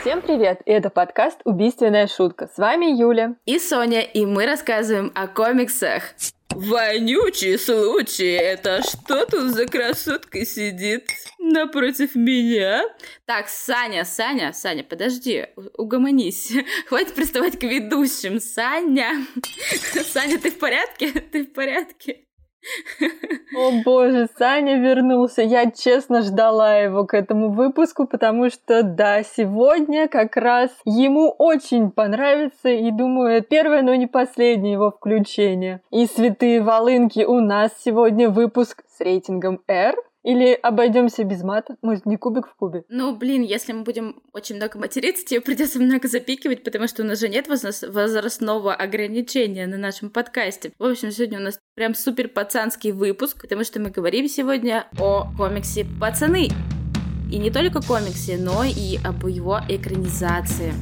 Всем привет! Это подкаст «Убийственная шутка». С вами Юля. И Соня, и мы рассказываем о комиксах. Вонючий случай, это что тут за красотка сидит напротив меня? Так, Саня, Саня, Саня, подожди, угомонись. Хватит приставать к ведущим. Саня, Саня, ты в порядке? Ты в порядке? О боже, Саня вернулся. Я честно ждала его к этому выпуску, потому что, да, сегодня как раз ему очень понравится, и думаю, первое, но не последнее его включение. И святые волынки у нас сегодня выпуск с рейтингом R, или обойдемся без мата? Может, не кубик в кубе? Ну, блин, если мы будем очень много материться, тебе придется много запикивать, потому что у нас же нет возрастного ограничения на нашем подкасте. В общем, сегодня у нас прям супер пацанский выпуск, потому что мы говорим сегодня о комиксе «Пацаны». И не только комиксе, но и об его экранизации.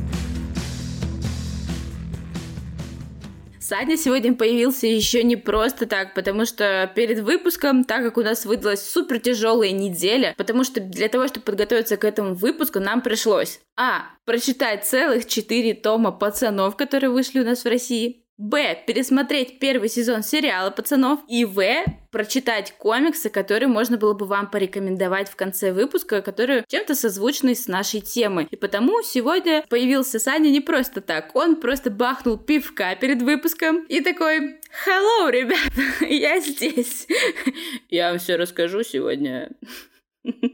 Саня сегодня появился еще не просто так, потому что перед выпуском, так как у нас выдалась супер тяжелая неделя, потому что для того, чтобы подготовиться к этому выпуску, нам пришлось а. Прочитать целых четыре тома пацанов, которые вышли у нас в России. Б. Пересмотреть первый сезон сериала «Пацанов». И В. Прочитать комиксы, которые можно было бы вам порекомендовать в конце выпуска, которые чем-то созвучны с нашей темой. И потому сегодня появился Саня не просто так. Он просто бахнул пивка перед выпуском и такой «Hello, ребята, я здесь». Я вам все расскажу сегодня.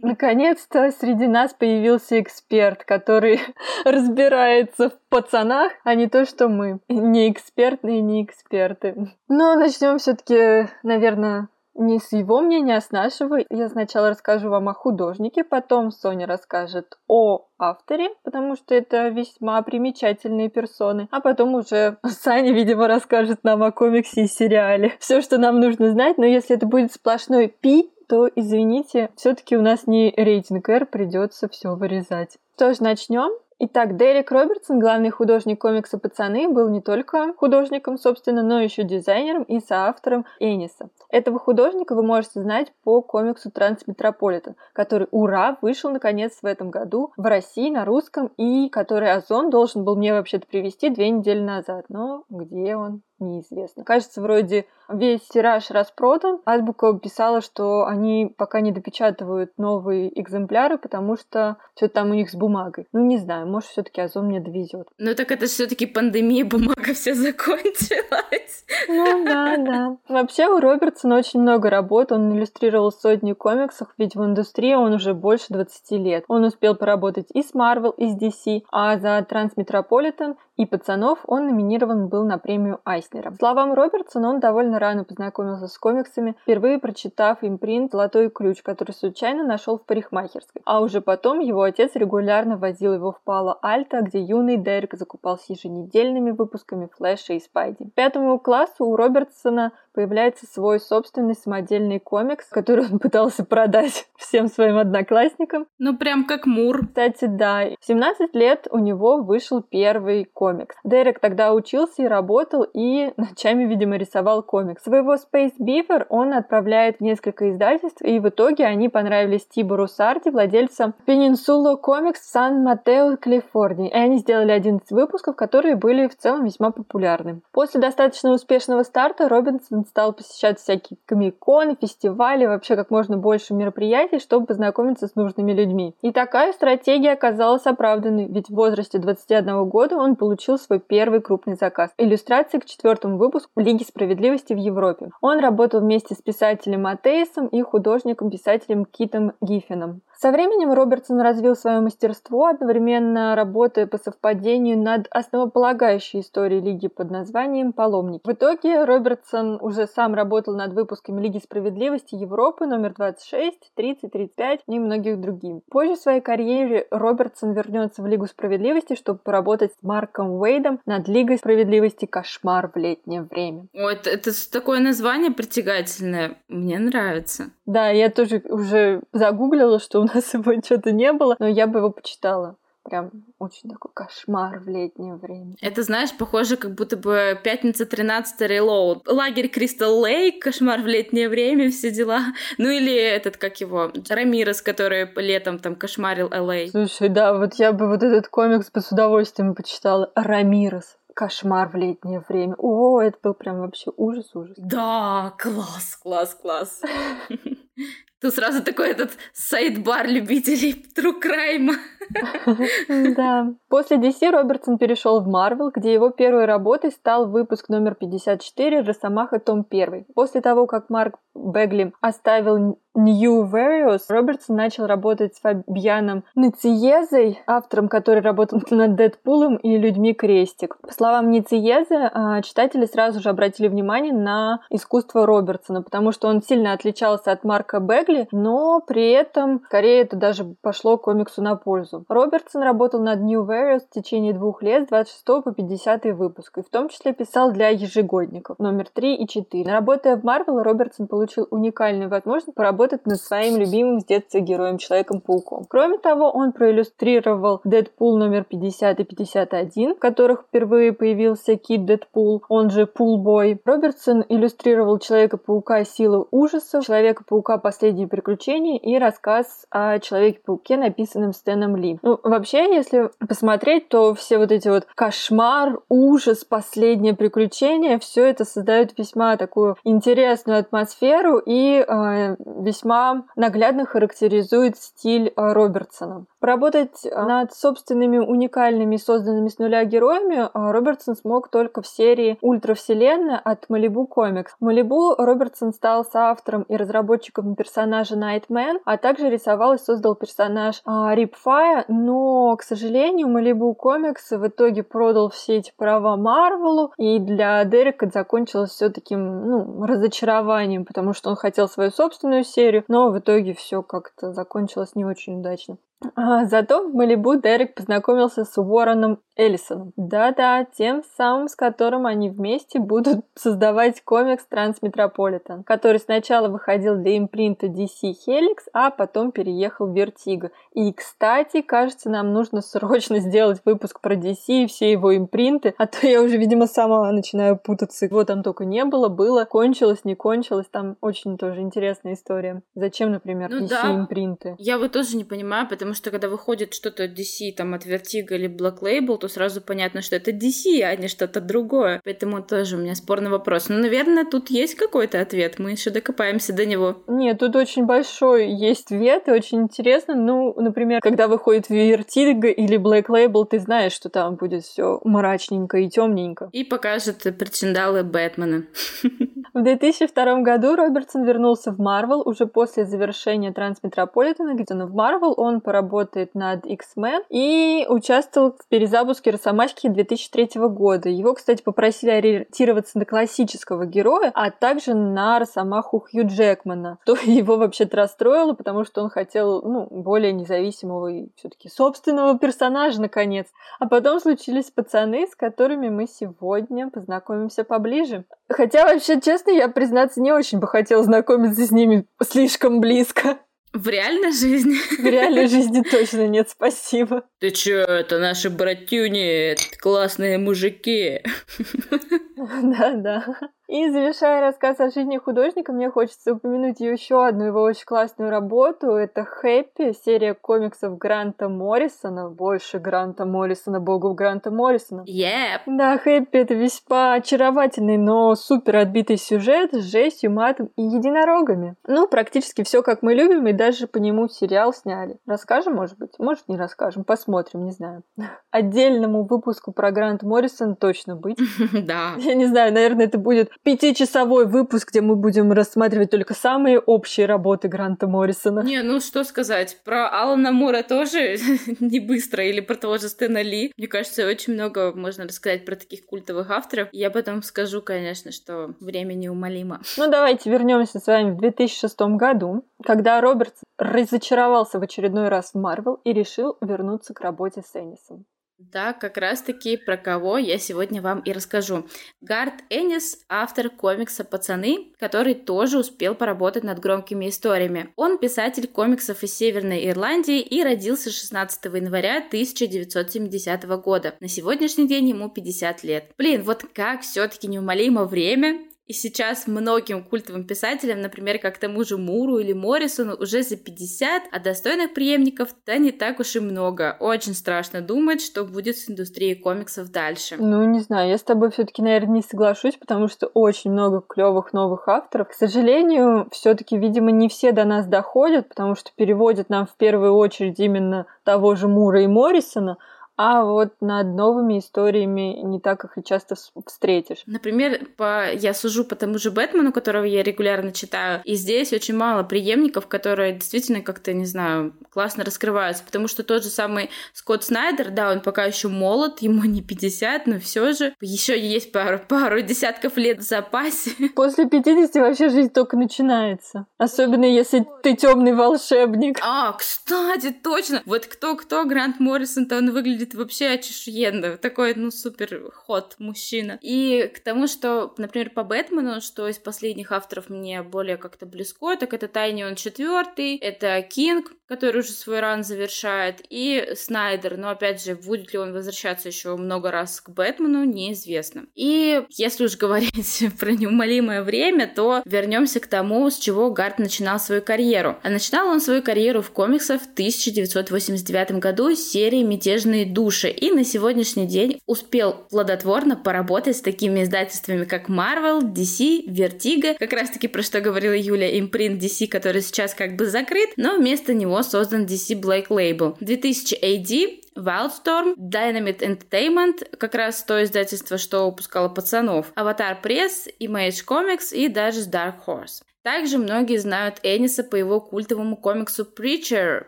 Наконец-то среди нас появился эксперт, который разбирается в пацанах, а не то, что мы. Не экспертные, не эксперты. Но начнем все-таки, наверное, не с его мнения, а с нашего. Я сначала расскажу вам о художнике, потом Соня расскажет о авторе, потому что это весьма примечательные персоны, а потом уже Саня, видимо, расскажет нам о комиксе и сериале. Все, что нам нужно знать, но если это будет сплошной пи, то, извините, все-таки у нас не рейтинг R, придется все вырезать. Что ж, начнем. Итак, Дерек Робертсон, главный художник комикса «Пацаны», был не только художником, собственно, но еще дизайнером и соавтором Эниса. Этого художника вы можете знать по комиксу «Трансметрополитен», который, ура, вышел наконец в этом году в России на русском и который Озон должен был мне вообще-то привезти две недели назад. Но где он? Неизвестно. Кажется, вроде весь тираж распродан. Азбука писала, что они пока не допечатывают новые экземпляры, потому что что-то там у них с бумагой. Ну, не знаю, может, все-таки Озон мне довезет. Ну, так это все-таки пандемия, бумага вся закончилась. Ну, да, да. Вообще, у Робертсона очень много работ. Он иллюстрировал сотни комиксов, ведь в индустрии он уже больше 20 лет. Он успел поработать и с Marvel, и с DC, а за Трансметрополитен и «Пацанов» он номинирован был на премию Айснера. Словам Робертсона, он довольно рано познакомился с комиксами, впервые прочитав импринт «Золотой ключ», который случайно нашел в парикмахерской. А уже потом его отец регулярно возил его в Пало Альто, где юный Дерек закупался еженедельными выпусками Флэша и Спайди. К пятому классу у Робертсона появляется свой собственный самодельный комикс, который он пытался продать всем своим одноклассникам. Ну, прям как Мур. Кстати, да. В 17 лет у него вышел первый комикс. Дерек тогда учился и работал, и ночами, видимо, рисовал комикс. Своего Space Beaver он отправляет в несколько издательств, и в итоге они понравились Тибору Сарди, владельцам Peninsula Comics в Сан-Матео, Калифорнии. И они сделали 11 выпусков, которые были в целом весьма популярны. После достаточно успешного старта Робинсон стал посещать всякие комиконы, фестивали, вообще как можно больше мероприятий, чтобы познакомиться с нужными людьми. И такая стратегия оказалась оправданной, ведь в возрасте 21 года он получил свой первый крупный заказ – иллюстрации к четвертому выпуску Лиги справедливости в Европе. Он работал вместе с писателем Матейсом и художником-писателем Китом Гиффином. Со временем Робертсон развил свое мастерство, одновременно работая по совпадению над основополагающей историей Лиги под названием «Паломник». В итоге Робертсон уже сам работал над выпусками Лиги справедливости Европы номер 26, 30, 35 и многих других. Позже в своей карьере Робертсон вернется в Лигу справедливости, чтобы поработать с Марком Уэйдом над Лигой справедливости «Кошмар в летнее время». Это, это такое название притягательное. Мне нравится. Да, я тоже уже загуглила, что у нас его что-то не было, но я бы его почитала Прям очень такой кошмар в летнее время. Это, знаешь, похоже, как будто бы пятница 13 релоуд. Лагерь Кристал Лейк, кошмар в летнее время, все дела. Ну или этот, как его, Рамирес, который летом там кошмарил Л.А. Слушай, да, вот я бы вот этот комикс бы с удовольствием почитала. Рамирес кошмар в летнее время. О, это был прям вообще ужас-ужас. Да, класс, класс, класс. Тут сразу такой этот сайт-бар любителей True Crime. Да. После DC Робертсон перешел в Marvel, где его первой работой стал выпуск номер 54 «Росомаха. Том 1». После того, как Марк Бегли оставил New Various, Робертсон начал работать с Фабьяном Нициезой, автором, который работал над Дэдпулом и Людьми Крестик. По словам Нициезы, а, читатели сразу же обратили внимание на искусство Робертсона, потому что он сильно отличался от Марка Бегли, но при этом, скорее, это даже пошло комиксу на пользу. Робертсон работал над New Various в течение двух лет, с 26 по 50 выпуск, и в том числе писал для ежегодников номер 3 и 4. Работая в Marvel, Робертсон получил уникальную возможность поработать над своим любимым с детства героем Человеком-пауком. Кроме того, он проиллюстрировал Дэдпул номер 50 и 51, в которых впервые появился Кит Дэдпул, он же Пулбой. Робертсон иллюстрировал Человека-паука «Сила ужасов», Человека-паука «Последние приключения» и рассказ о Человеке-пауке, написанном Стэном Ли. Ну, вообще, если посмотреть, то все вот эти вот кошмар, ужас, последнее приключение, все это создает весьма такую интересную атмосферу и э, весьма наглядно характеризует стиль э, Робертсона. Поработать э, над собственными уникальными созданными с нуля героями Робертсон смог только в серии «Ультравселенная» от Malibu Comics. В Malibu Робертсон стал соавтором и разработчиком персонажа Найтмен, а также рисовал и создал персонаж Рип Фая, но, к сожалению, Malibu Comics в итоге продал все эти права Марвелу, и для Дерека закончилось все таким ну, разочарованием, потому что он хотел свою собственную серию, но в итоге все как-то закончилось не очень удачно. А, зато в Малибу Дерек познакомился с Уорреном Эллисоном. Да-да, тем самым, с которым они вместе будут создавать комикс Трансметрополитен, который сначала выходил для импринта DC Helix, а потом переехал в Vertigo. И, кстати, кажется, нам нужно срочно сделать выпуск про DC и все его импринты, а то я уже, видимо, сама начинаю путаться. Его там только не было, было, кончилось, не кончилось. Там очень тоже интересная история. Зачем, например, ну, DC да. импринты? Я вот тоже не понимаю, потому что когда выходит что-то DC там от Vertigo или Black Label, то сразу понятно, что это DC, а не что-то другое. Поэтому тоже у меня спорный вопрос. Ну, наверное, тут есть какой-то ответ. Мы еще докопаемся до него. Нет, тут очень большой есть ответ, и очень интересно. Ну, например, когда выходит Vertigo или Black Label, ты знаешь, что там будет все мрачненько и темненько. И покажет причиндалы Бэтмена. В 2002 году Робертсон вернулся в Марвел уже после завершения Трансметрополитена, где он в Марвел он поработает над X-Men и участвовал в перезапуске Росомахи 2003 года. Его, кстати, попросили ориентироваться на классического героя, а также на Росомаху Хью Джекмана, что его вообще-то расстроило, потому что он хотел ну, более независимого и все-таки собственного персонажа, наконец. А потом случились пацаны, с которыми мы сегодня познакомимся поближе. Хотя, вообще, честно, я, признаться, не очень бы хотела знакомиться с ними слишком близко. В реальной жизни? В реальной жизни точно нет, спасибо. Ты чё, это наши братюни, классные мужики. Да-да. И завершая рассказ о жизни художника, мне хочется упомянуть еще одну его очень классную работу. Это «Хэппи», серия комиксов Гранта Моррисона. Больше Гранта Моррисона, богу Гранта Моррисона. Yep. Да, «Хэппи» — это весьма очаровательный, но супер отбитый сюжет с жестью, матом и единорогами. Ну, практически все как мы любим, и даже по нему сериал сняли. Расскажем, может быть? Может, не расскажем. Посмотрим, не знаю. Отдельному выпуску про Грант Моррисон точно быть. Да. Я не знаю, наверное, это будет пятичасовой выпуск, где мы будем рассматривать только самые общие работы Гранта Моррисона. Не, ну что сказать, про Алана Мура тоже не быстро, или про того же Стэна Ли. Мне кажется, очень много можно рассказать про таких культовых авторов. Я потом скажу, конечно, что время неумолимо. Ну давайте вернемся с вами в 2006 году, когда Робертс разочаровался в очередной раз в Марвел и решил вернуться к работе с Эннисом. Да, как раз-таки про кого я сегодня вам и расскажу. Гард Эннис — автор комикса «Пацаны», который тоже успел поработать над громкими историями. Он писатель комиксов из Северной Ирландии и родился 16 января 1970 года. На сегодняшний день ему 50 лет. Блин, вот как все-таки неумолимо время и сейчас многим культовым писателям, например, как тому же Муру или Моррисону, уже за 50, а достойных преемников-то не так уж и много. Очень страшно думать, что будет с индустрией комиксов дальше. Ну, не знаю, я с тобой все таки наверное, не соглашусь, потому что очень много клевых новых авторов. К сожалению, все таки видимо, не все до нас доходят, потому что переводят нам в первую очередь именно того же Мура и Моррисона, а вот над новыми историями не так их и часто встретишь. Например, по... я сужу по тому же Бэтмену, которого я регулярно читаю, и здесь очень мало преемников, которые действительно как-то, не знаю, классно раскрываются, потому что тот же самый Скотт Снайдер, да, он пока еще молод, ему не 50, но все же еще есть пару, пару десятков лет в запасе. После 50 вообще жизнь только начинается. Особенно если ты темный волшебник. А, кстати, точно. Вот кто-кто, Грант Моррисон-то он выглядит выглядит вообще очешуенно. Такой, ну, супер ход мужчина. И к тому, что, например, по Бэтмену, что из последних авторов мне более как-то близко, так это Тайни он четвертый, это Кинг, который уже свой ран завершает, и Снайдер. Но, опять же, будет ли он возвращаться еще много раз к Бэтмену, неизвестно. И если уж говорить про неумолимое время, то вернемся к тому, с чего Гард начинал свою карьеру. А начинал он свою карьеру в комиксах в 1989 году с серией «Мятежные души», и на сегодняшний день успел плодотворно поработать с такими издательствами, как Marvel, DC, Vertigo, как раз-таки про что говорила Юля, импринт DC, который сейчас как бы закрыт, но вместо него создан DC Black Label. 2000 AD, Wildstorm, Dynamite Entertainment, как раз то издательство, что выпускало пацанов, Avatar Press, Image Comics и даже Dark Horse. Также многие знают Энниса по его культовому комиксу Preacher,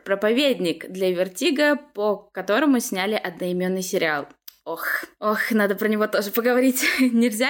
проповедник для Vertigo, по которому сняли одноименный сериал. Ох, ох, надо про него тоже поговорить. нельзя,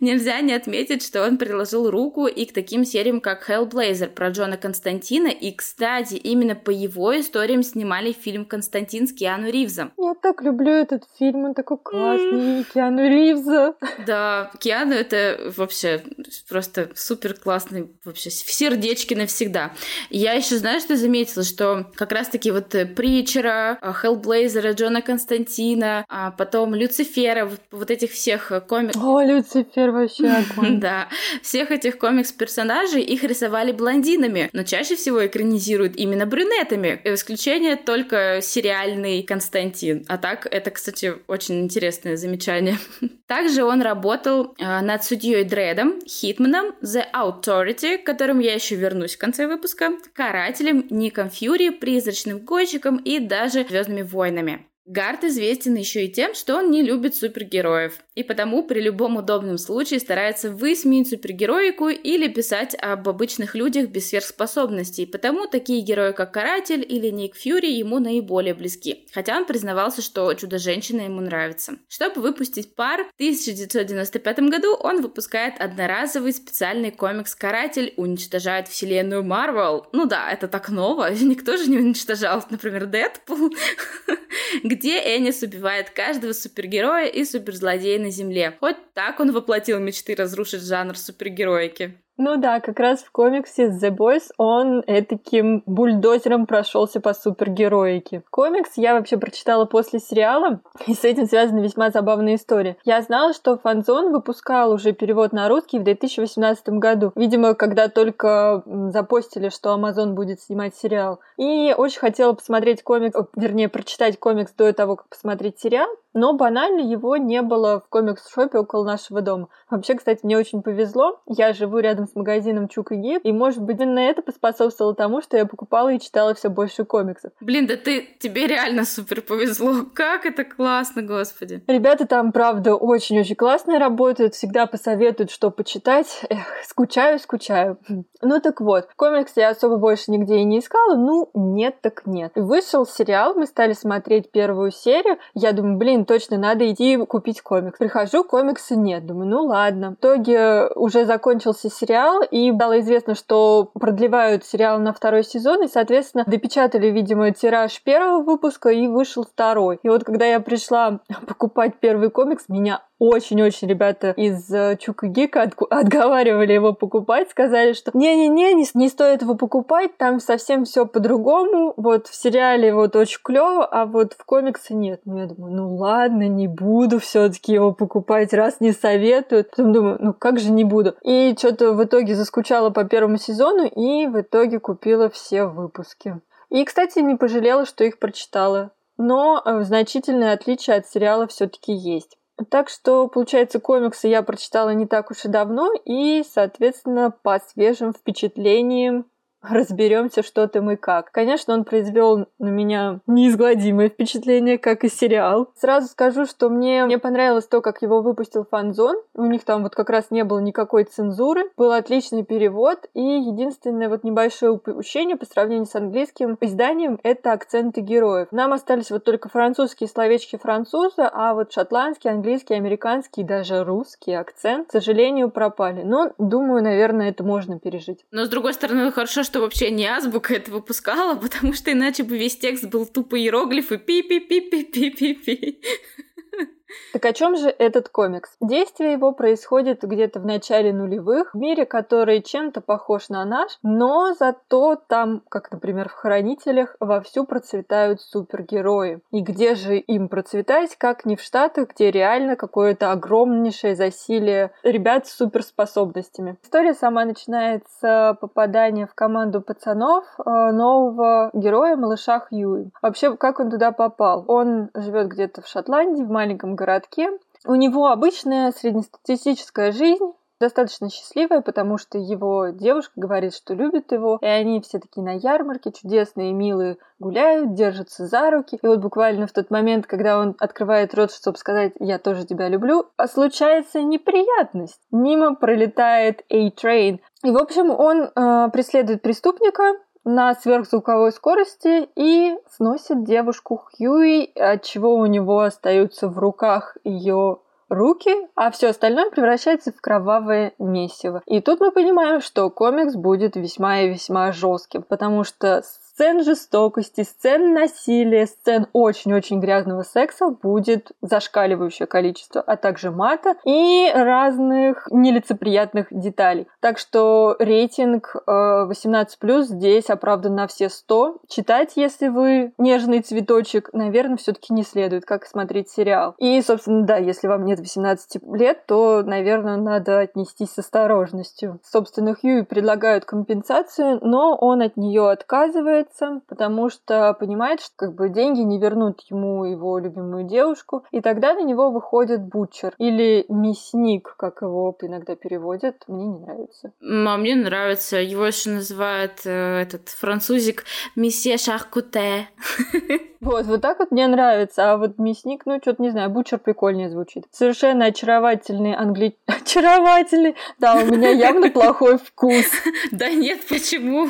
нельзя не отметить, что он приложил руку и к таким сериям, как Hellblazer про Джона Константина. И, кстати, именно по его историям снимали фильм «Константин» с Киану Ривзом. Я так люблю этот фильм, он такой классный, Киану Ривза. Да, Киану это вообще просто супер классный, вообще в сердечке навсегда. Я еще, знаешь, что заметила, что как раз-таки вот Притчера, Hellblazer, Джона Константина, а потом Люцифера, вот, вот этих всех э, комиксов. О, Люцифер вообще огонь. Да, всех этих комикс-персонажей их рисовали блондинами, но чаще всего экранизируют именно брюнетами. Исключение только сериальный Константин. А так, это, кстати, очень интересное замечание. Также он работал э, над судьей Дредом, Хитманом, The Authority, к которым я еще вернусь в конце выпуска, карателем, Ником Фьюри, призрачным гонщиком и даже Звездными войнами. Гард известен еще и тем, что он не любит супергероев, и потому при любом удобном случае старается высмеять супергероику или писать об обычных людях без сверхспособностей, потому такие герои, как Каратель или Ник Фьюри, ему наиболее близки, хотя он признавался, что Чудо-женщина ему нравится. Чтобы выпустить пар, в 1995 году он выпускает одноразовый специальный комикс «Каратель уничтожает вселенную Марвел». Ну да, это так ново, никто же не уничтожал, например, Дэдпул, где Эннис убивает каждого супергероя и суперзлодея на Земле. Хоть так он воплотил мечты разрушить жанр супергероики. Ну да, как раз в комиксе The Boys он таким бульдозером прошелся по супергероике. Комикс я вообще прочитала после сериала, и с этим связана весьма забавная история. Я знала, что Фанзон выпускал уже перевод на русский в 2018 году. Видимо, когда только запостили, что Amazon будет снимать сериал. И очень хотела посмотреть комикс, вернее, прочитать комикс до того, как посмотреть сериал но банально его не было в комикс-шопе около нашего дома. Вообще, кстати, мне очень повезло. Я живу рядом с магазином Чук и Гиб, и, может быть, именно это поспособствовало тому, что я покупала и читала все больше комиксов. Блин, да ты, тебе реально супер повезло. Как это классно, господи. Ребята там, правда, очень-очень классно работают, всегда посоветуют, что почитать. Эх, скучаю, скучаю. Ну так вот, комикс я особо больше нигде и не искала, ну нет так нет. Вышел сериал, мы стали смотреть первую серию, я думаю, блин, точно надо идти купить комикс. Прихожу, комикса нет. Думаю, ну ладно. В итоге уже закончился сериал, и стало известно, что продлевают сериал на второй сезон, и, соответственно, допечатали, видимо, тираж первого выпуска, и вышел второй. И вот когда я пришла покупать первый комикс, меня очень-очень ребята из э, Чука Гика от, отговаривали его покупать, сказали, что не-не-не, не, не стоит его покупать, там совсем все по-другому, вот в сериале вот очень клево, а вот в комиксе нет. Ну, я думаю, ну ладно, не буду все-таки его покупать, раз не советуют. Потом думаю, ну как же не буду. И что-то в итоге заскучала по первому сезону и в итоге купила все выпуски. И, кстати, не пожалела, что их прочитала. Но э, значительное отличие от сериала все-таки есть. Так что, получается, комиксы я прочитала не так уж и давно, и, соответственно, по свежим впечатлениям разберемся, что там и как. Конечно, он произвел на меня неизгладимое впечатление, как и сериал. Сразу скажу, что мне, мне понравилось то, как его выпустил Фанзон. У них там вот как раз не было никакой цензуры. Был отличный перевод. И единственное вот небольшое упущение по сравнению с английским изданием — это акценты героев. Нам остались вот только французские словечки француза, а вот шотландский, английский, американский и даже русский акцент, к сожалению, пропали. Но, думаю, наверное, это можно пережить. Но, с другой стороны, хорошо, что вообще не азбука это выпускала, потому что иначе бы весь текст был тупо иероглифы пи-пи-пи-пи-пи-пи-пи. Так о чем же этот комикс? Действие его происходит где-то в начале нулевых, в мире, который чем-то похож на наш, но зато там, как, например, в «Хранителях», вовсю процветают супергерои. И где же им процветать, как не в Штатах, где реально какое-то огромнейшее засилие ребят с суперспособностями. История сама начинается с попадания в команду пацанов э, нового героя, малыша Хьюи. Вообще, как он туда попал? Он живет где-то в Шотландии, в маленьком городке. У него обычная среднестатистическая жизнь, достаточно счастливая, потому что его девушка говорит, что любит его, и они все такие на ярмарке, чудесные, милые, гуляют, держатся за руки. И вот буквально в тот момент, когда он открывает рот, чтобы сказать «я тоже тебя люблю», случается неприятность. Мимо пролетает A-Train. И, в общем, он э, преследует преступника, на сверхзвуковой скорости и сносит девушку Хьюи, от чего у него остаются в руках ее руки, а все остальное превращается в кровавое месиво. И тут мы понимаем, что комикс будет весьма и весьма жестким, потому что сцен жестокости, сцен насилия, сцен очень-очень грязного секса будет зашкаливающее количество, а также мата и разных нелицеприятных деталей. Так что рейтинг 18+, э, здесь оправдан на все 100. Читать, если вы нежный цветочек, наверное, все таки не следует, как смотреть сериал. И, собственно, да, если вам нет 18 лет, то, наверное, надо отнестись с осторожностью. Собственно, Хьюи предлагают компенсацию, но он от нее отказывает, нравится, потому что понимает, что как бы деньги не вернут ему его любимую девушку, и тогда на него выходит бутчер или мясник, как его иногда переводят. Мне не нравится. А мне нравится. Его еще называют э, этот французик месье шаркуте. Вот, вот так вот мне нравится. А вот мясник, ну, что-то не знаю, бучер прикольнее звучит. Совершенно очаровательный англи... Очаровательный! Да, у меня явно плохой вкус. Да нет, почему?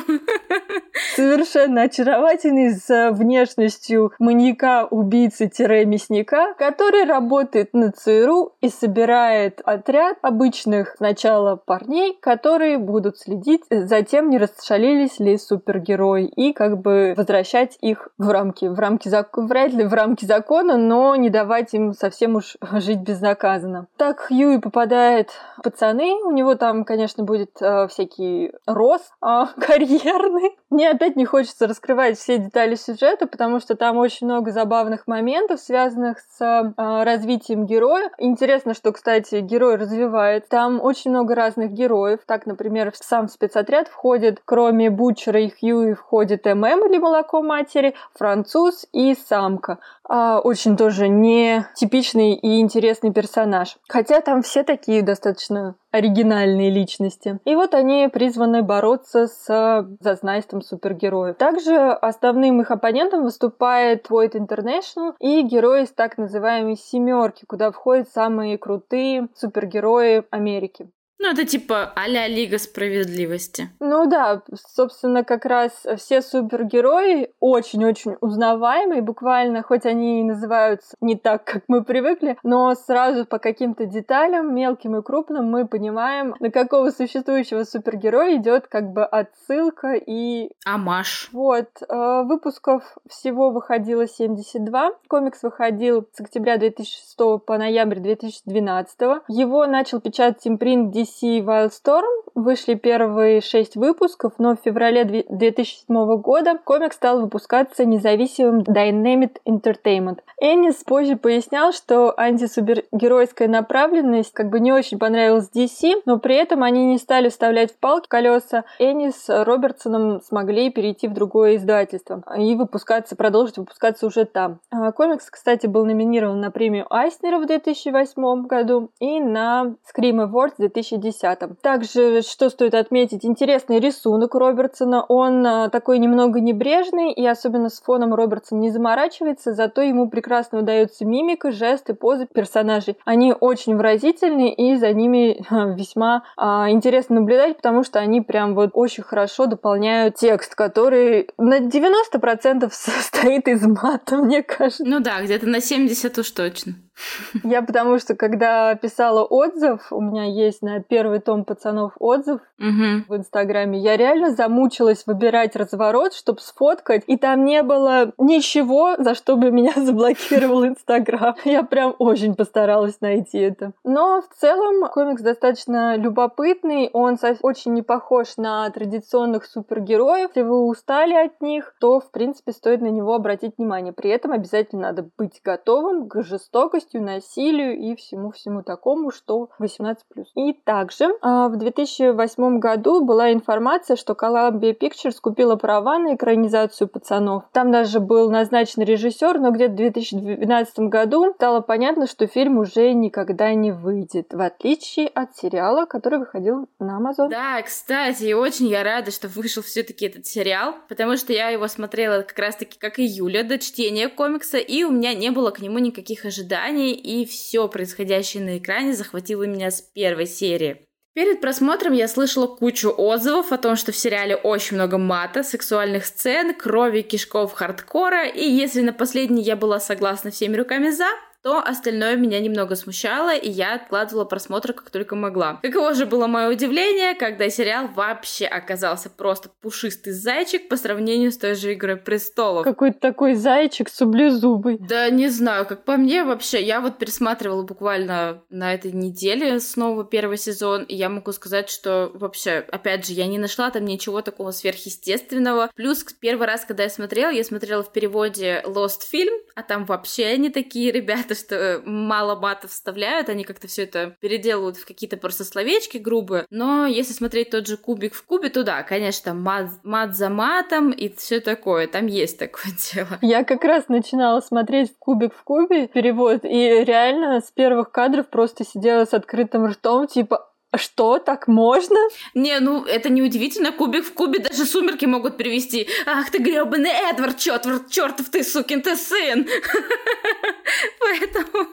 Совершенно очаровательный с внешностью маньяка-убийцы-мясника, который работает на ЦРУ и собирает отряд обычных сначала парней, которые будут следить за тем, не расшалились ли супергерои, и как бы возвращать их в рамки, в рамки закона, вряд ли в рамки закона, но не давать им совсем уж жить безнаказанно. Так Хьюи попадает в пацаны, у него там, конечно, будет э, всякий рост э, карьерный. Мне опять не хочется раскрывать все детали сюжета, потому что там очень много забавных моментов, связанных с э, развитием героя. Интересно, что, кстати, герой развивает. Там очень много разных героев. Так, например, в сам спецотряд входит, кроме Бутчера и Хьюи, входит ММ или молоко матери, француз и самка. А, очень тоже не типичный и интересный персонаж. Хотя там все такие достаточно оригинальные личности. И вот они призваны бороться с зазнайством супергероев. Также основным их оппонентом выступает Void International и герои из так называемой семерки, куда входят самые крутые супергерои Америки. Ну, это типа а-ля Лига Справедливости. Ну да, собственно, как раз все супергерои очень-очень узнаваемые, буквально, хоть они и называются не так, как мы привыкли, но сразу по каким-то деталям, мелким и крупным, мы понимаем, на какого существующего супергероя идет как бы отсылка и... Амаш. Вот. Э, выпусков всего выходило 72. Комикс выходил с октября 2006 по ноябрь 2012. Его начал печатать импринт DC Wildstorm. Вышли первые шесть выпусков, но в феврале 2007 года комикс стал выпускаться независимым Dynamic Entertainment. Эннис позже пояснял, что антисупергеройская направленность как бы не очень понравилась DC, но при этом они не стали вставлять в палки колеса. Эннис с Робертсоном смогли перейти в другое издательство и выпускаться, продолжить выпускаться уже там. А, комикс, кстати, был номинирован на премию Айснера в 2008 году и на Scream Awards в 2010. Также, что стоит отметить, интересный рисунок Робертсона. Он а, такой немного небрежный и особенно с фоном Робертсон не заморачивается, зато ему прекрасно удается мимика, жесты, позы персонажей. Они очень выразительные и за ними весьма а, интересно наблюдать, потому что они прям вот очень хорошо дополняют текст, который на 90% состоит из мата, мне кажется. Ну да, где-то на 70 уж точно. Я потому что, когда писала отзыв, у меня есть на первый том пацанов отзыв угу. в Инстаграме, я реально замучилась выбирать разворот, чтобы сфоткать, и там не было ничего, за что бы меня заблокировал Инстаграм. Я прям очень постаралась найти это. Но в целом комикс достаточно любопытный, он очень не похож на традиционных супергероев. Если вы устали от них, то, в принципе, стоит на него обратить внимание. При этом обязательно надо быть готовым к жестокости жестокостью, насилию и всему-всему такому, что 18+. И также а, в 2008 году была информация, что Columbia Pictures купила права на экранизацию «Пацанов». Там даже был назначен режиссер, но где-то в 2012 году стало понятно, что фильм уже никогда не выйдет, в отличие от сериала, который выходил на Amazon. Да, кстати, очень я рада, что вышел все-таки этот сериал, потому что я его смотрела как раз-таки, как и Юля, до чтения комикса, и у меня не было к нему никаких ожиданий, экране, и все происходящее на экране захватило меня с первой серии. Перед просмотром я слышала кучу отзывов о том, что в сериале очень много мата, сексуальных сцен, крови, кишков, хардкора, и если на последний я была согласна всеми руками за, то остальное меня немного смущало, и я откладывала просмотр как только могла. Каково же было мое удивление, когда сериал вообще оказался просто пушистый зайчик по сравнению с той же «Игрой престолов». Какой-то такой зайчик сублезубый. Да не знаю, как по мне вообще, я вот пересматривала буквально на этой неделе снова первый сезон, и я могу сказать, что вообще, опять же, я не нашла там ничего такого сверхъестественного. Плюс первый раз, когда я смотрела, я смотрела в переводе Lost Film, а там вообще они такие ребята то, что мало матов вставляют, они как-то все это переделывают в какие-то просто словечки грубые. Но если смотреть тот же кубик в кубе, то да, конечно, мат, мат за матом и все такое. Там есть такое дело. Я как раз начинала смотреть кубик в кубе перевод, и реально с первых кадров просто сидела с открытым ртом, типа, что, так можно? Не, ну это не удивительно. Кубик в кубе даже сумерки могут привести. Ах ты гребаный Эдвард, чертов, чертов ты, сукин ты сын. Поэтому...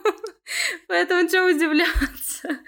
Поэтому что удивляться?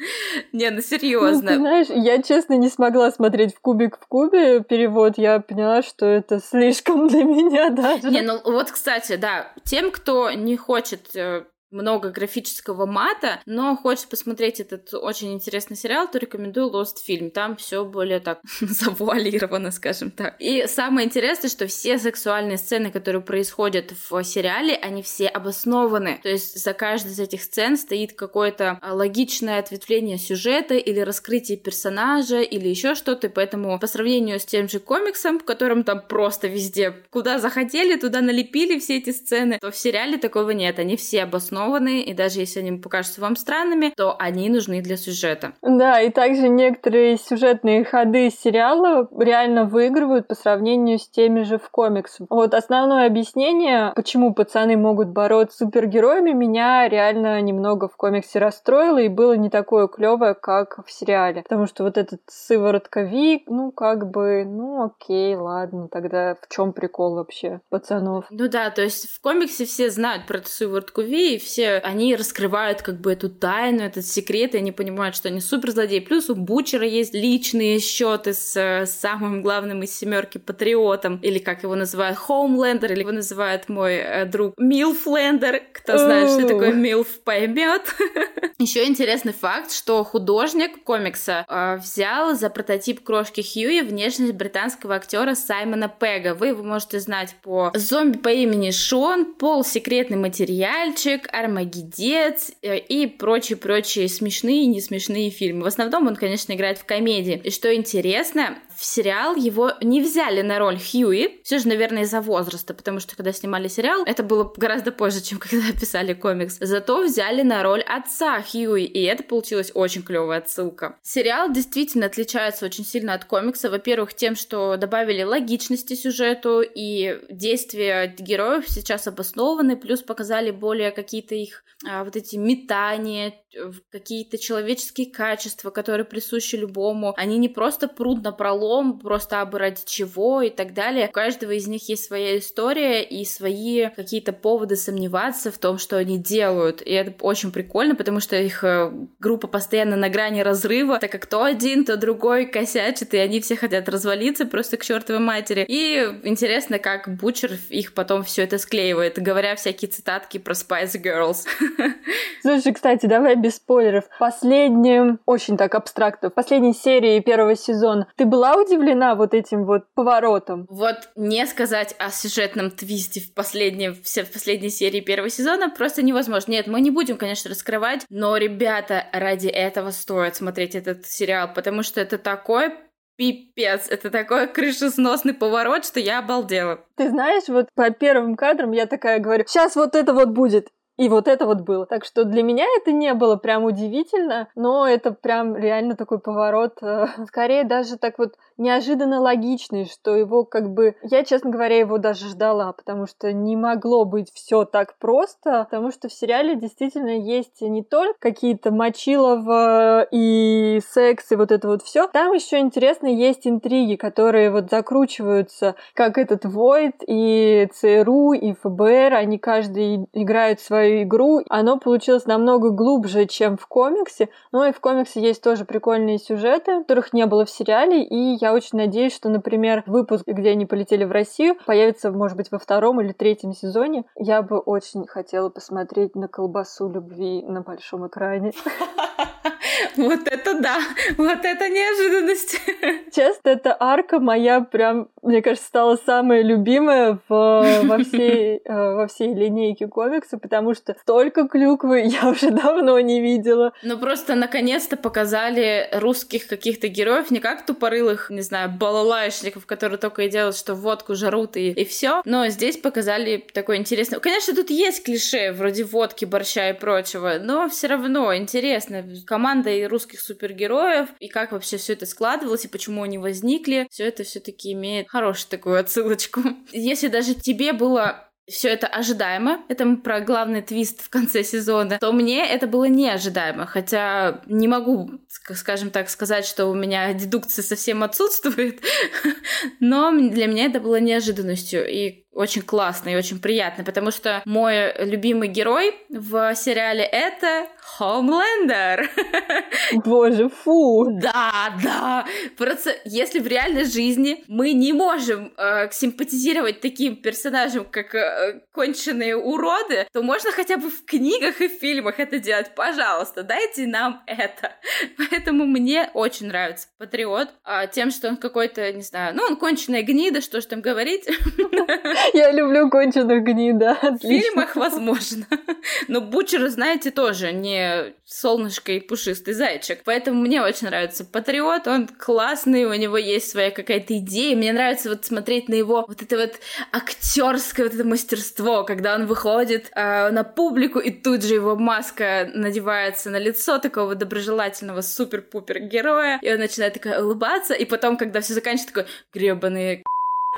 Не, ну серьезно. Ну, знаешь, я честно не смогла смотреть в кубик в кубе перевод. Я поняла, что это слишком для меня даже. Не, ну вот, кстати, да, тем, кто не хочет э, много графического мата, но хочешь посмотреть этот очень интересный сериал, то рекомендую Lost фильм. Там все более так завуалировано, скажем так. И самое интересное, что все сексуальные сцены, которые происходят в сериале, они все обоснованы. То есть за каждой из этих сцен стоит какое-то а, логичное ответвление сюжета или раскрытие персонажа или еще что-то. И поэтому по сравнению с тем же комиксом, в котором там просто везде куда захотели, туда налепили все эти сцены, то в сериале такого нет. Они все обоснованы обоснованы, и даже если они покажутся вам странными, то они нужны для сюжета. Да, и также некоторые сюжетные ходы сериала реально выигрывают по сравнению с теми же в комиксах. Вот основное объяснение, почему пацаны могут бороться с супергероями, меня реально немного в комиксе расстроило и было не такое клевое, как в сериале. Потому что вот этот сыворотка Ви, ну как бы, ну окей, ладно, тогда в чем прикол вообще пацанов? Ну да, то есть в комиксе все знают про эту сыворотку Ви, и все, они раскрывают как бы эту тайну, этот секрет, и они понимают, что они суперзлодеи. Плюс у Бучера есть личные счеты с, с самым главным из семерки патриотом, или как его называют, Хоумлендер, или его называет мой э, друг Милфлендер. Кто знает, что такое Милф, поймет. Еще интересный факт, что художник комикса э, взял за прототип крошки Хьюи внешность британского актера Саймона Пега. Вы его можете знать по зомби по имени Шон, Пол секретный материальчик, Армагедец э, и прочие-прочие смешные и не смешные фильмы. В основном он, конечно, играет в комедии. И что интересно, в сериал его не взяли на роль Хьюи, все же, наверное, из-за возраста, потому что когда снимали сериал, это было гораздо позже, чем когда писали комикс. Зато взяли на роль отца Хьюи, и это получилась очень клевая отсылка. Сериал действительно отличается очень сильно от комикса. Во-первых, тем, что добавили логичности сюжету, и действия героев сейчас обоснованы, плюс показали более какие-то их а, вот эти метания, какие-то человеческие качества, которые присущи любому. Они не просто прут на пролом, просто абы ради чего и так далее. У каждого из них есть своя история и свои какие-то поводы сомневаться в том, что они делают. И это очень прикольно, потому что их э, группа постоянно на грани разрыва, так как то один, то другой косячит, и они все хотят развалиться просто к чертовой матери. И интересно, как Бучер их потом все это склеивает, говоря всякие цитатки про Spice Girls. Слушай, кстати, давай без спойлеров. Последнем, очень так абстрактно, в последней серии первого сезона ты была удивлена вот этим вот поворотом? Вот не сказать о сюжетном твисте в последней, в последней серии первого сезона просто невозможно. Нет, мы не будем, конечно, раскрывать, но, ребята, ради этого стоит смотреть этот сериал, потому что это такой пипец. Это такой крышесносный поворот, что я обалдела. Ты знаешь, вот по первым кадрам я такая говорю, сейчас вот это вот будет. И вот это вот было. Так что для меня это не было прям удивительно, но это прям реально такой поворот, э, скорее даже так вот неожиданно логичный, что его как бы... Я, честно говоря, его даже ждала, потому что не могло быть все так просто, потому что в сериале действительно есть не только какие-то мочилова и секс и вот это вот все. Там еще интересно есть интриги, которые вот закручиваются, как этот Войд и ЦРУ и ФБР, они каждый играют свою игру. Оно получилось намного глубже, чем в комиксе, но и в комиксе есть тоже прикольные сюжеты, которых не было в сериале, и я очень надеюсь, что, например, выпуск, где они полетели в Россию, появится, может быть, во втором или третьем сезоне. Я бы очень хотела посмотреть на колбасу любви на большом экране. Вот это да, вот это неожиданность. Честно, эта арка моя прям, мне кажется, стала самая любимая в, во, всей, э, во всей линейке комикса, потому что столько клюквы я уже давно не видела. Ну просто наконец-то показали русских каких-то героев, не как тупорылых, не знаю, балалайшников, которые только и делают, что водку жарут и, и все. Но здесь показали такое интересное. Конечно, тут есть клише вроде водки, борща и прочего, но все равно интересно. Команда и русских супергероев, и как вообще все это складывалось, и почему они возникли. Все это все-таки имеет хорошую такую отсылочку. Если даже тебе было все это ожидаемо, это про главный твист в конце сезона, то мне это было неожидаемо, хотя не могу, скажем так, сказать, что у меня дедукция совсем отсутствует, но для меня это было неожиданностью, и очень классно и очень приятно, потому что мой любимый герой в сериале это Хомлендер. Боже, фу. Да, да. Просто если в реальной жизни мы не можем э, симпатизировать таким персонажам, как э, конченые уроды, то можно хотя бы в книгах и фильмах это делать. Пожалуйста, дайте нам это. Поэтому мне очень нравится Патриот. А тем, что он какой-то, не знаю, ну, он конченая гнида, что ж там говорить. Я люблю конченых гнида. В фильмах, возможно. Но Бучер, знаете, тоже не солнышко и пушистый зайчик. Поэтому мне очень нравится Патриот. Он классный, у него есть своя какая-то идея. Мне нравится вот смотреть на его вот это вот актерское вот это мастерство, когда он выходит э, на публику, и тут же его маска надевается на лицо такого доброжелательного супер-пупер героя, и он начинает такая улыбаться, и потом, когда все заканчивается, такой гребаные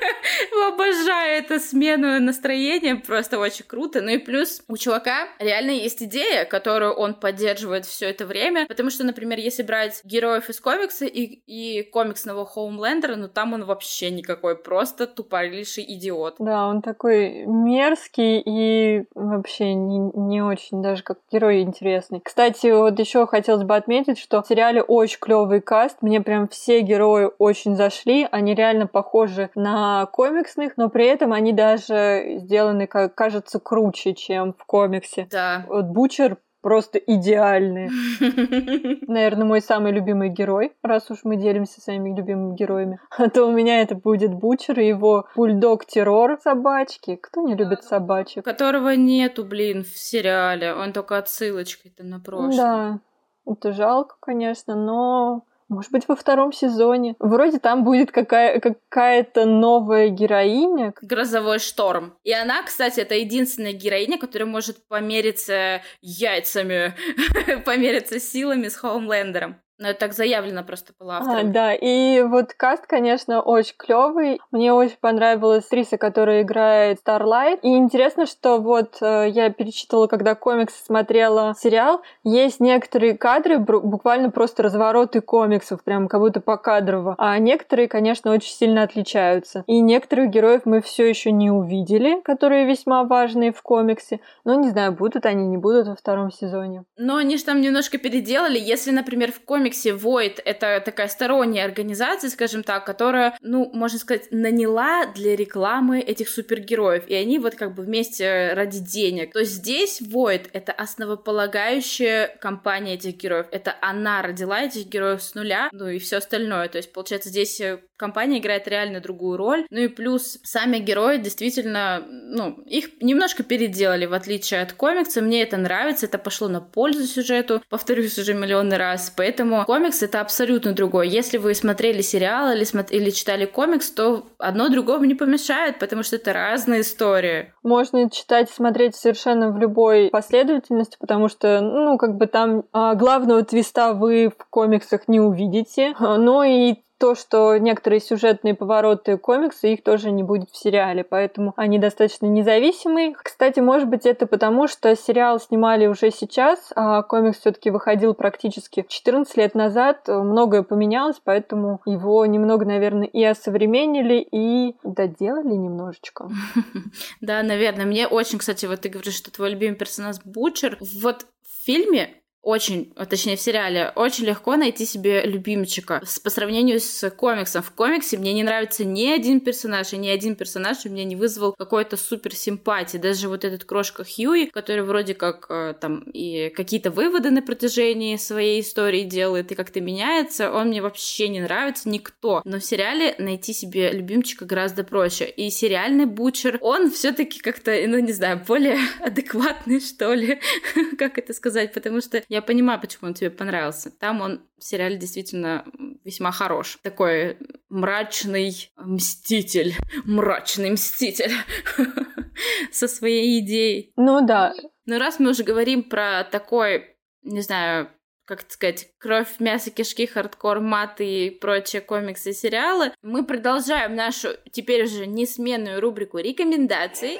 Обожаю эту смену настроения, просто очень круто. Ну и плюс у чувака реально есть идея, которую он поддерживает все это время, потому что, например, если брать героев из комикса и, и комиксного Хоумлендера, ну там он вообще никакой, просто тупорылейший идиот. Да, он такой мерзкий и вообще не, не очень даже как герой интересный. Кстати, вот еще хотелось бы отметить, что в сериале очень клевый каст, мне прям все герои очень зашли, они реально похожи на комиксных, но при этом они даже сделаны, как кажется, круче, чем в комиксе. Да. Вот Бучер просто идеальные. Наверное, мой самый любимый герой, раз уж мы делимся своими любимыми героями. А то у меня это будет Бучер и его бульдог-террор собачки. Кто не любит собачек? Которого нету, блин, в сериале. Он только отсылочкой-то на прошлое. Да, это жалко, конечно, но может быть, во втором сезоне. Вроде там будет какая- какая-то новая героиня. Грозовой шторм. И она, кстати, это единственная героиня, которая может помериться яйцами, помериться силами с Хоумлендером. Но это так заявлено просто было автором. А, да, и вот каст, конечно, очень клевый. Мне очень понравилась актриса, которая играет Starlight. И интересно, что вот э, я перечитывала, когда комикс смотрела сериал, есть некоторые кадры, буквально просто развороты комиксов, прям как будто покадрово. А некоторые, конечно, очень сильно отличаются. И некоторых героев мы все еще не увидели, которые весьма важные в комиксе. Но не знаю, будут они, не будут во втором сезоне. Но они же там немножко переделали. Если, например, в комиксе комиксе Void — это такая сторонняя организация, скажем так, которая, ну, можно сказать, наняла для рекламы этих супергероев, и они вот как бы вместе ради денег. То есть здесь Void — это основополагающая компания этих героев, это она родила этих героев с нуля, ну и все остальное. То есть, получается, здесь э, компания играет реально другую роль. Ну и плюс сами герои действительно, ну, их немножко переделали, в отличие от комикса. Мне это нравится, это пошло на пользу сюжету, повторюсь уже миллионный раз. Поэтому комикс это абсолютно другой. Если вы смотрели сериал или, смо- или читали комикс, то одно другому не помешает, потому что это разные истории. Можно читать смотреть совершенно в любой последовательности, потому что, ну, как бы там а, главного твиста вы в комиксах не увидите, но и то, что некоторые сюжетные повороты комикса, их тоже не будет в сериале, поэтому они достаточно независимые. Кстати, может быть, это потому, что сериал снимали уже сейчас, а комикс все таки выходил практически 14 лет назад, многое поменялось, поэтому его немного, наверное, и осовременили, и доделали немножечко. Да, наверное. Мне очень, кстати, вот ты говоришь, что твой любимый персонаж Бучер. Вот в фильме очень, точнее в сериале, очень легко найти себе любимчика по сравнению с комиксом. В комиксе мне не нравится ни один персонаж, и ни один персонаж у меня не вызвал какой-то супер симпатии. Даже вот этот крошка Хьюи, который вроде как э, там и какие-то выводы на протяжении своей истории делает и как-то меняется, он мне вообще не нравится никто. Но в сериале найти себе любимчика гораздо проще. И сериальный Бучер, он все-таки как-то, ну не знаю, более адекватный, что ли, как это сказать, потому что я понимаю, почему он тебе понравился. Там он в сериале действительно весьма хорош. Такой мрачный мститель. Мрачный мститель. Со своей идеей. Ну да. Но раз мы уже говорим про такой, не знаю, как сказать, кровь, мясо, кишки, хардкор, мат и прочие комиксы и сериалы, мы продолжаем нашу теперь уже несменную рубрику рекомендаций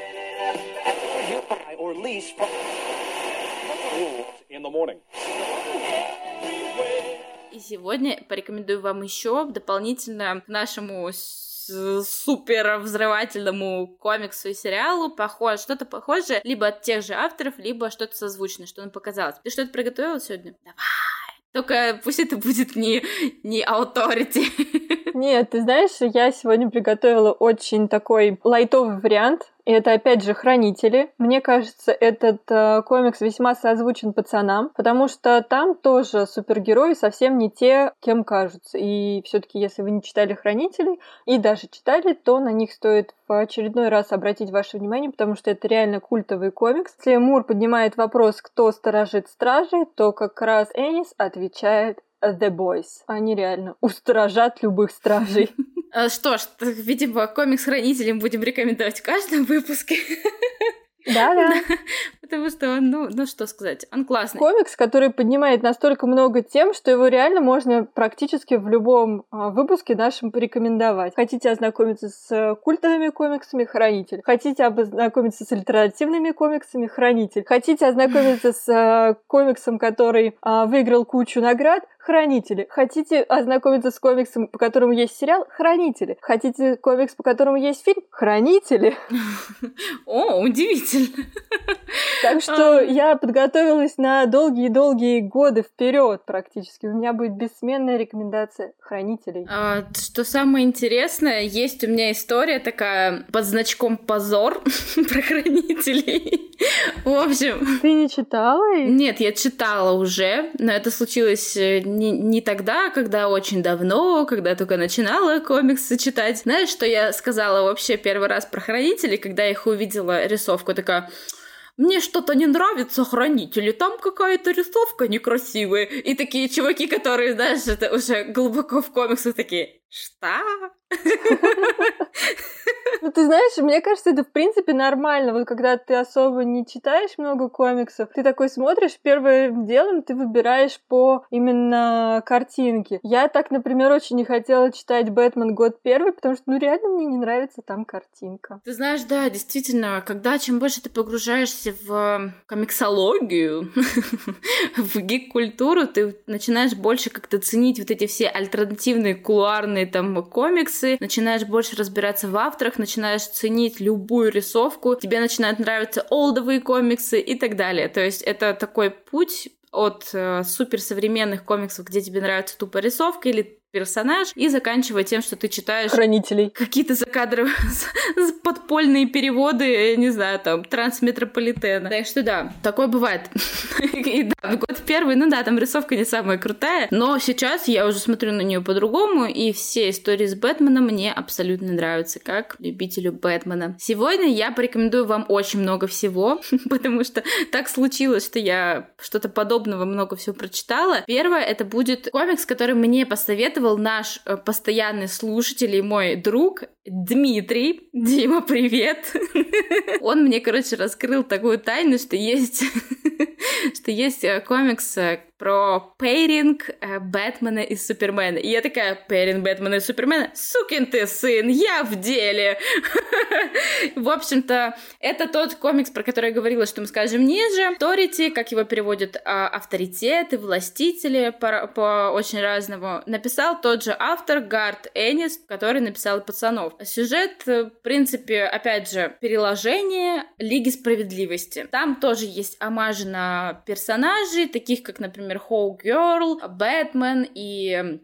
in the morning. И сегодня порекомендую вам еще дополнительно к нашему супер взрывательному комиксу и сериалу похож, что-то похожее либо от тех же авторов, либо что-то созвучное, что нам показалось. Ты что-то приготовила сегодня? Давай! Только пусть это будет не, не authority. Нет, ты знаешь, я сегодня приготовила очень такой лайтовый вариант. И это опять же хранители. Мне кажется, этот э, комикс весьма созвучен пацанам, потому что там тоже супергерои совсем не те, кем кажутся. И все-таки, если вы не читали хранителей и даже читали, то на них стоит в очередной раз обратить ваше внимание, потому что это реально культовый комикс. Если Мур поднимает вопрос, кто сторожит стражи, то как раз Энис отвечает The Boys. Они реально устражат любых стражей. А, что ж, видимо, комикс хранителям будем рекомендовать в каждом выпуске. Да, да. потому что он, ну, ну что сказать, он классный. Комикс, который поднимает настолько много тем, что его реально можно практически в любом а, выпуске нашем порекомендовать. Хотите ознакомиться с культовыми комиксами «Хранитель», хотите ознакомиться с альтернативными комиксами «Хранитель», хотите ознакомиться с комиксом, который а, выиграл кучу наград Хранители. Хотите ознакомиться с комиксом, по которому есть сериал? Хранители. Хотите комикс, по которому есть фильм? Хранители. О, удивительно. Так что я подготовилась на долгие-долгие годы вперед практически. У меня будет бессменная рекомендация хранителей. А, что самое интересное, есть у меня история такая под значком позор про хранителей. В общем... Ты не читала? Нет, я читала уже, но это случилось э, не, не тогда, когда очень давно, когда только начинала комиксы читать. Знаешь, что я сказала вообще первый раз про хранителей, когда я их увидела рисовку, такая мне что-то не нравится хранители, там какая-то рисовка некрасивая. И такие чуваки, которые, знаешь, это уже глубоко в комиксах такие, что? Ну, ты знаешь, мне кажется, это в принципе нормально. Вот когда ты особо не читаешь много комиксов, ты такой смотришь, первым делом ты выбираешь по именно картинке. Я так, например, очень не хотела читать «Бэтмен. Год первый», потому что, ну, реально мне не нравится там картинка. Ты знаешь, да, действительно, когда чем больше ты погружаешься в комиксологию, в гик-культуру, ты начинаешь больше как-то ценить вот эти все альтернативные кулуарные там комиксы, начинаешь больше разбираться в авторах, начинаешь ценить любую рисовку, тебе начинают нравиться олдовые комиксы и так далее. То есть это такой путь от э, суперсовременных комиксов, где тебе нравится тупо рисовка, или персонаж и заканчивая тем, что ты читаешь хранителей какие-то закадровые подпольные переводы, не знаю, там, трансметрополитена. Так что да, такое бывает. И да, год первый, ну да, там рисовка не самая крутая, но сейчас я уже смотрю на нее по-другому, и все истории с Бэтменом мне абсолютно нравятся, как любителю Бэтмена. Сегодня я порекомендую вам очень много всего, потому что так случилось, что я что-то подобного много всего прочитала. Первое, это будет комикс, который мне посоветовал посоветовал наш э, постоянный слушатель и мой друг Дмитрий. Дима, привет! Он мне, короче, раскрыл такую тайну, что есть, что есть э, комикс э, про пейринг э, Бэтмена и Супермена. И я такая, пейринг Бэтмена и Супермена? Сукин ты сын, я в деле! В общем-то, это тот комикс, про который я говорила, что мы скажем ниже. Authority, как его переводят, а, авторитеты, властители по, очень разному, написал тот же автор Гарт Эннис, который написал «Пацанов». Сюжет, в принципе, опять же, переложение Лиги Справедливости. Там тоже есть омажи на персонажей, таких как, например, Хоу Герл, Бэтмен и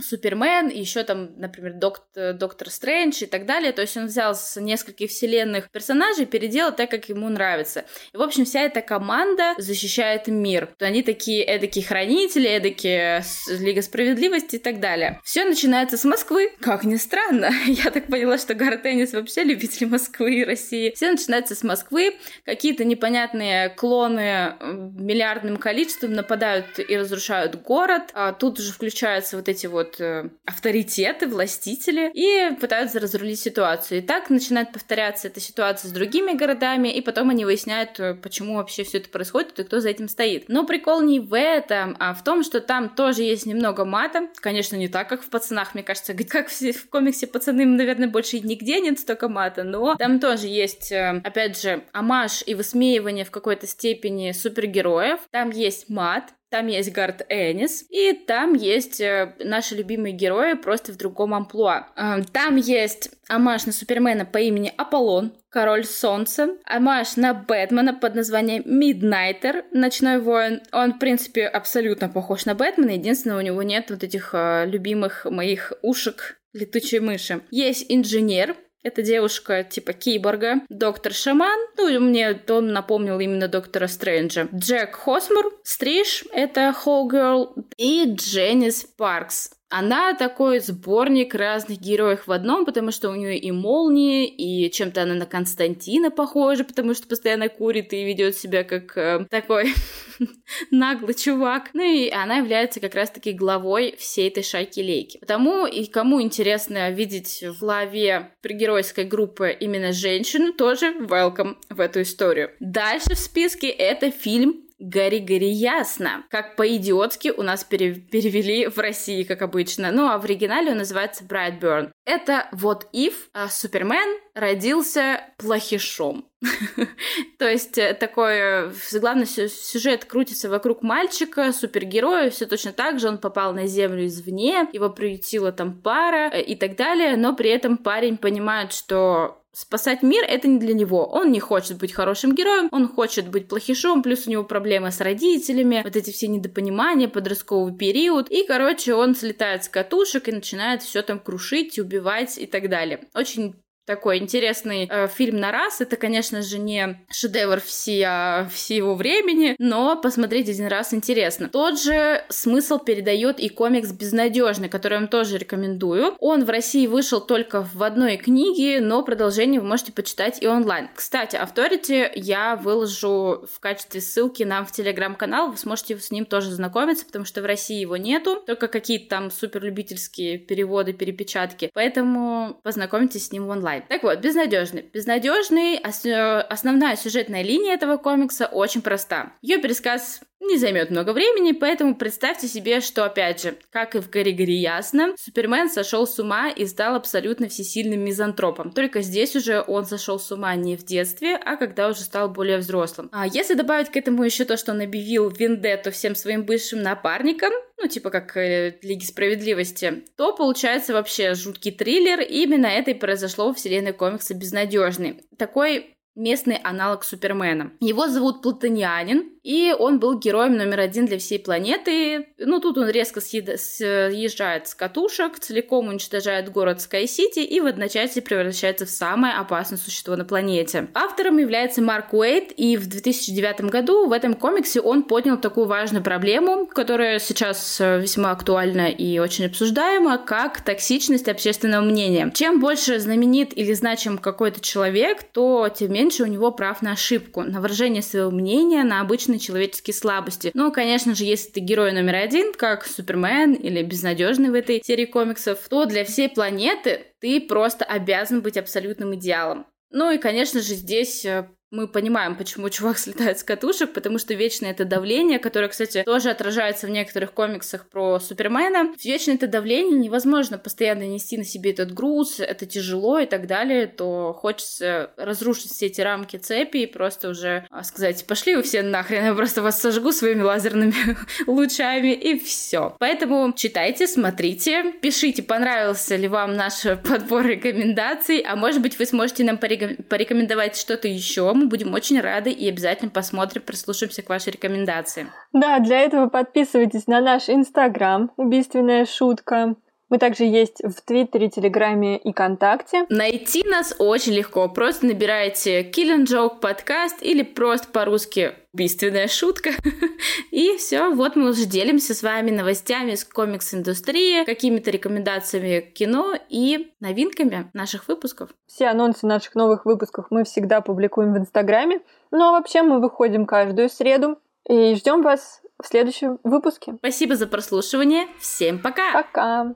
Супермен, еще там, например, доктор, доктор Стрэндж и так далее. То есть он взял с нескольких вселенных персонажей, переделал так, как ему нравится. И, в общем, вся эта команда защищает мир. То они такие эдакие хранители, эдакие Лига Справедливости и так далее. Все начинается с Москвы. Как ни странно. Я так поняла, что Гар Теннис вообще любитель Москвы и России. Все начинается с Москвы. Какие-то непонятные клоны миллиардным количеством нападают и разрушают город. А тут уже включаются вот эти вот вот э, авторитеты, властители, и пытаются разрулить ситуацию. И так начинает повторяться эта ситуация с другими городами, и потом они выясняют, э, почему вообще все это происходит и кто за этим стоит. Но прикол не в этом, а в том, что там тоже есть немного мата. Конечно, не так, как в пацанах, мне кажется, как в комиксе пацаны, наверное, больше нигде нет столько мата, но там тоже есть, э, опять же, амаш и высмеивание в какой-то степени супергероев. Там есть мат, там есть Гард Энис, и там есть э, наши любимые герои просто в другом амплуа. Э, там есть амаш на Супермена по имени Аполлон, Король Солнца, амаш на Бэтмена под названием Миднайтер, Ночной воин. Он, в принципе, абсолютно похож на Бэтмена, единственное, у него нет вот этих э, любимых моих ушек летучей мыши. Есть инженер, это девушка типа киборга. Доктор Шаман, ну, мне он напомнил именно доктора Стрэнджа. Джек Хосмур, Стриж, это Хоугерл. И Дженнис Паркс. Она такой сборник разных героев в одном, потому что у нее и молнии, и чем-то она на Константина похожа, потому что постоянно курит и ведет себя как э, такой наглый чувак. Ну и она является как раз-таки главой всей этой шайки-лейки. Потому и кому интересно видеть в главе пригеройской группы именно женщину, тоже welcome в эту историю. Дальше в списке это фильм Гори-гори ясно. Как по-идиотски у нас пере- перевели в России, как обычно. Ну, а в оригинале он называется Brightburn. Это вот if а Супермен родился плохишом. То есть э, такой главный сюжет крутится вокруг мальчика, супергероя, все точно так же, он попал на Землю извне, его приютила там пара э, и так далее, но при этом парень понимает, что спасать мир это не для него. Он не хочет быть хорошим героем, он хочет быть плохишом, плюс у него проблемы с родителями, вот эти все недопонимания, подростковый период. И, короче, он слетает с катушек и начинает все там крушить, убивать и так далее. Очень такой интересный э, фильм на раз. Это, конечно же, не шедевр все, всего времени, но посмотреть один раз интересно. Тот же смысл передает и комикс «Безнадежный», который я вам тоже рекомендую. Он в России вышел только в одной книге, но продолжение вы можете почитать и онлайн. Кстати, Authority я выложу в качестве ссылки нам в телеграм-канал, вы сможете с ним тоже знакомиться, потому что в России его нету, только какие-то там суперлюбительские переводы, перепечатки, поэтому познакомьтесь с ним онлайн онлайн. Так вот, безнадежный. Безнадежный, основная сюжетная линия этого комикса очень проста. Ее пересказ не займет много времени, поэтому представьте себе, что, опять же, как и в «Гори Гори Ясно», Супермен сошел с ума и стал абсолютно всесильным мизантропом. Только здесь уже он сошел с ума не в детстве, а когда уже стал более взрослым. А если добавить к этому еще то, что он объявил Вендетту всем своим бывшим напарникам, ну, типа как э, Лиги Справедливости, то получается вообще жуткий триллер, и именно это и произошло в вселенной комикса «Безнадежный». Такой местный аналог Супермена. Его зовут Платонианин, и он был героем номер один для всей планеты. Ну, тут он резко съезжает с катушек, целиком уничтожает город Скай-Сити и в одночасье превращается в самое опасное существо на планете. Автором является Марк Уэйт, и в 2009 году в этом комиксе он поднял такую важную проблему, которая сейчас э, весьма актуальна и очень обсуждаема, как токсичность общественного мнения. Чем больше знаменит или значим какой-то человек, то тем меньше у него прав на ошибку, на выражение своего мнения, на обычные человеческие слабости. Ну, конечно же, если ты герой номер один, как Супермен или Безнадежный в этой серии комиксов, то для всей планеты ты просто обязан быть абсолютным идеалом. Ну и, конечно же, здесь э, мы понимаем, почему чувак слетает с катушек, потому что вечное это давление, которое, кстати, тоже отражается в некоторых комиксах про Супермена. Вечное это давление невозможно постоянно нести на себе этот груз, это тяжело и так далее, то хочется разрушить все эти рамки цепи и просто уже а, сказать, пошли вы все нахрен, я просто вас сожгу своими лазерными лучами и все. Поэтому читайте, смотрите, пишите, понравился ли вам наш подбор рекомендаций, а может быть вы сможете нам порекомендовать что-то еще, мы будем очень рады и обязательно посмотрим, прислушаемся к вашей рекомендации. Да, для этого подписывайтесь на наш инстаграм «Убийственная шутка». Мы также есть в Твиттере, Телеграме и ВКонтакте. Найти нас очень легко. Просто набирайте Kill and Joke подкаст или просто по-русски убийственная шутка. И все, вот мы уже делимся с вами новостями с комикс-индустрии, какими-то рекомендациями кино и новинками наших выпусков. Все анонсы наших новых выпусков мы всегда публикуем в Инстаграме. Ну а вообще мы выходим каждую среду и ждем вас в следующем выпуске. Спасибо за прослушивание. Всем пока! Пока!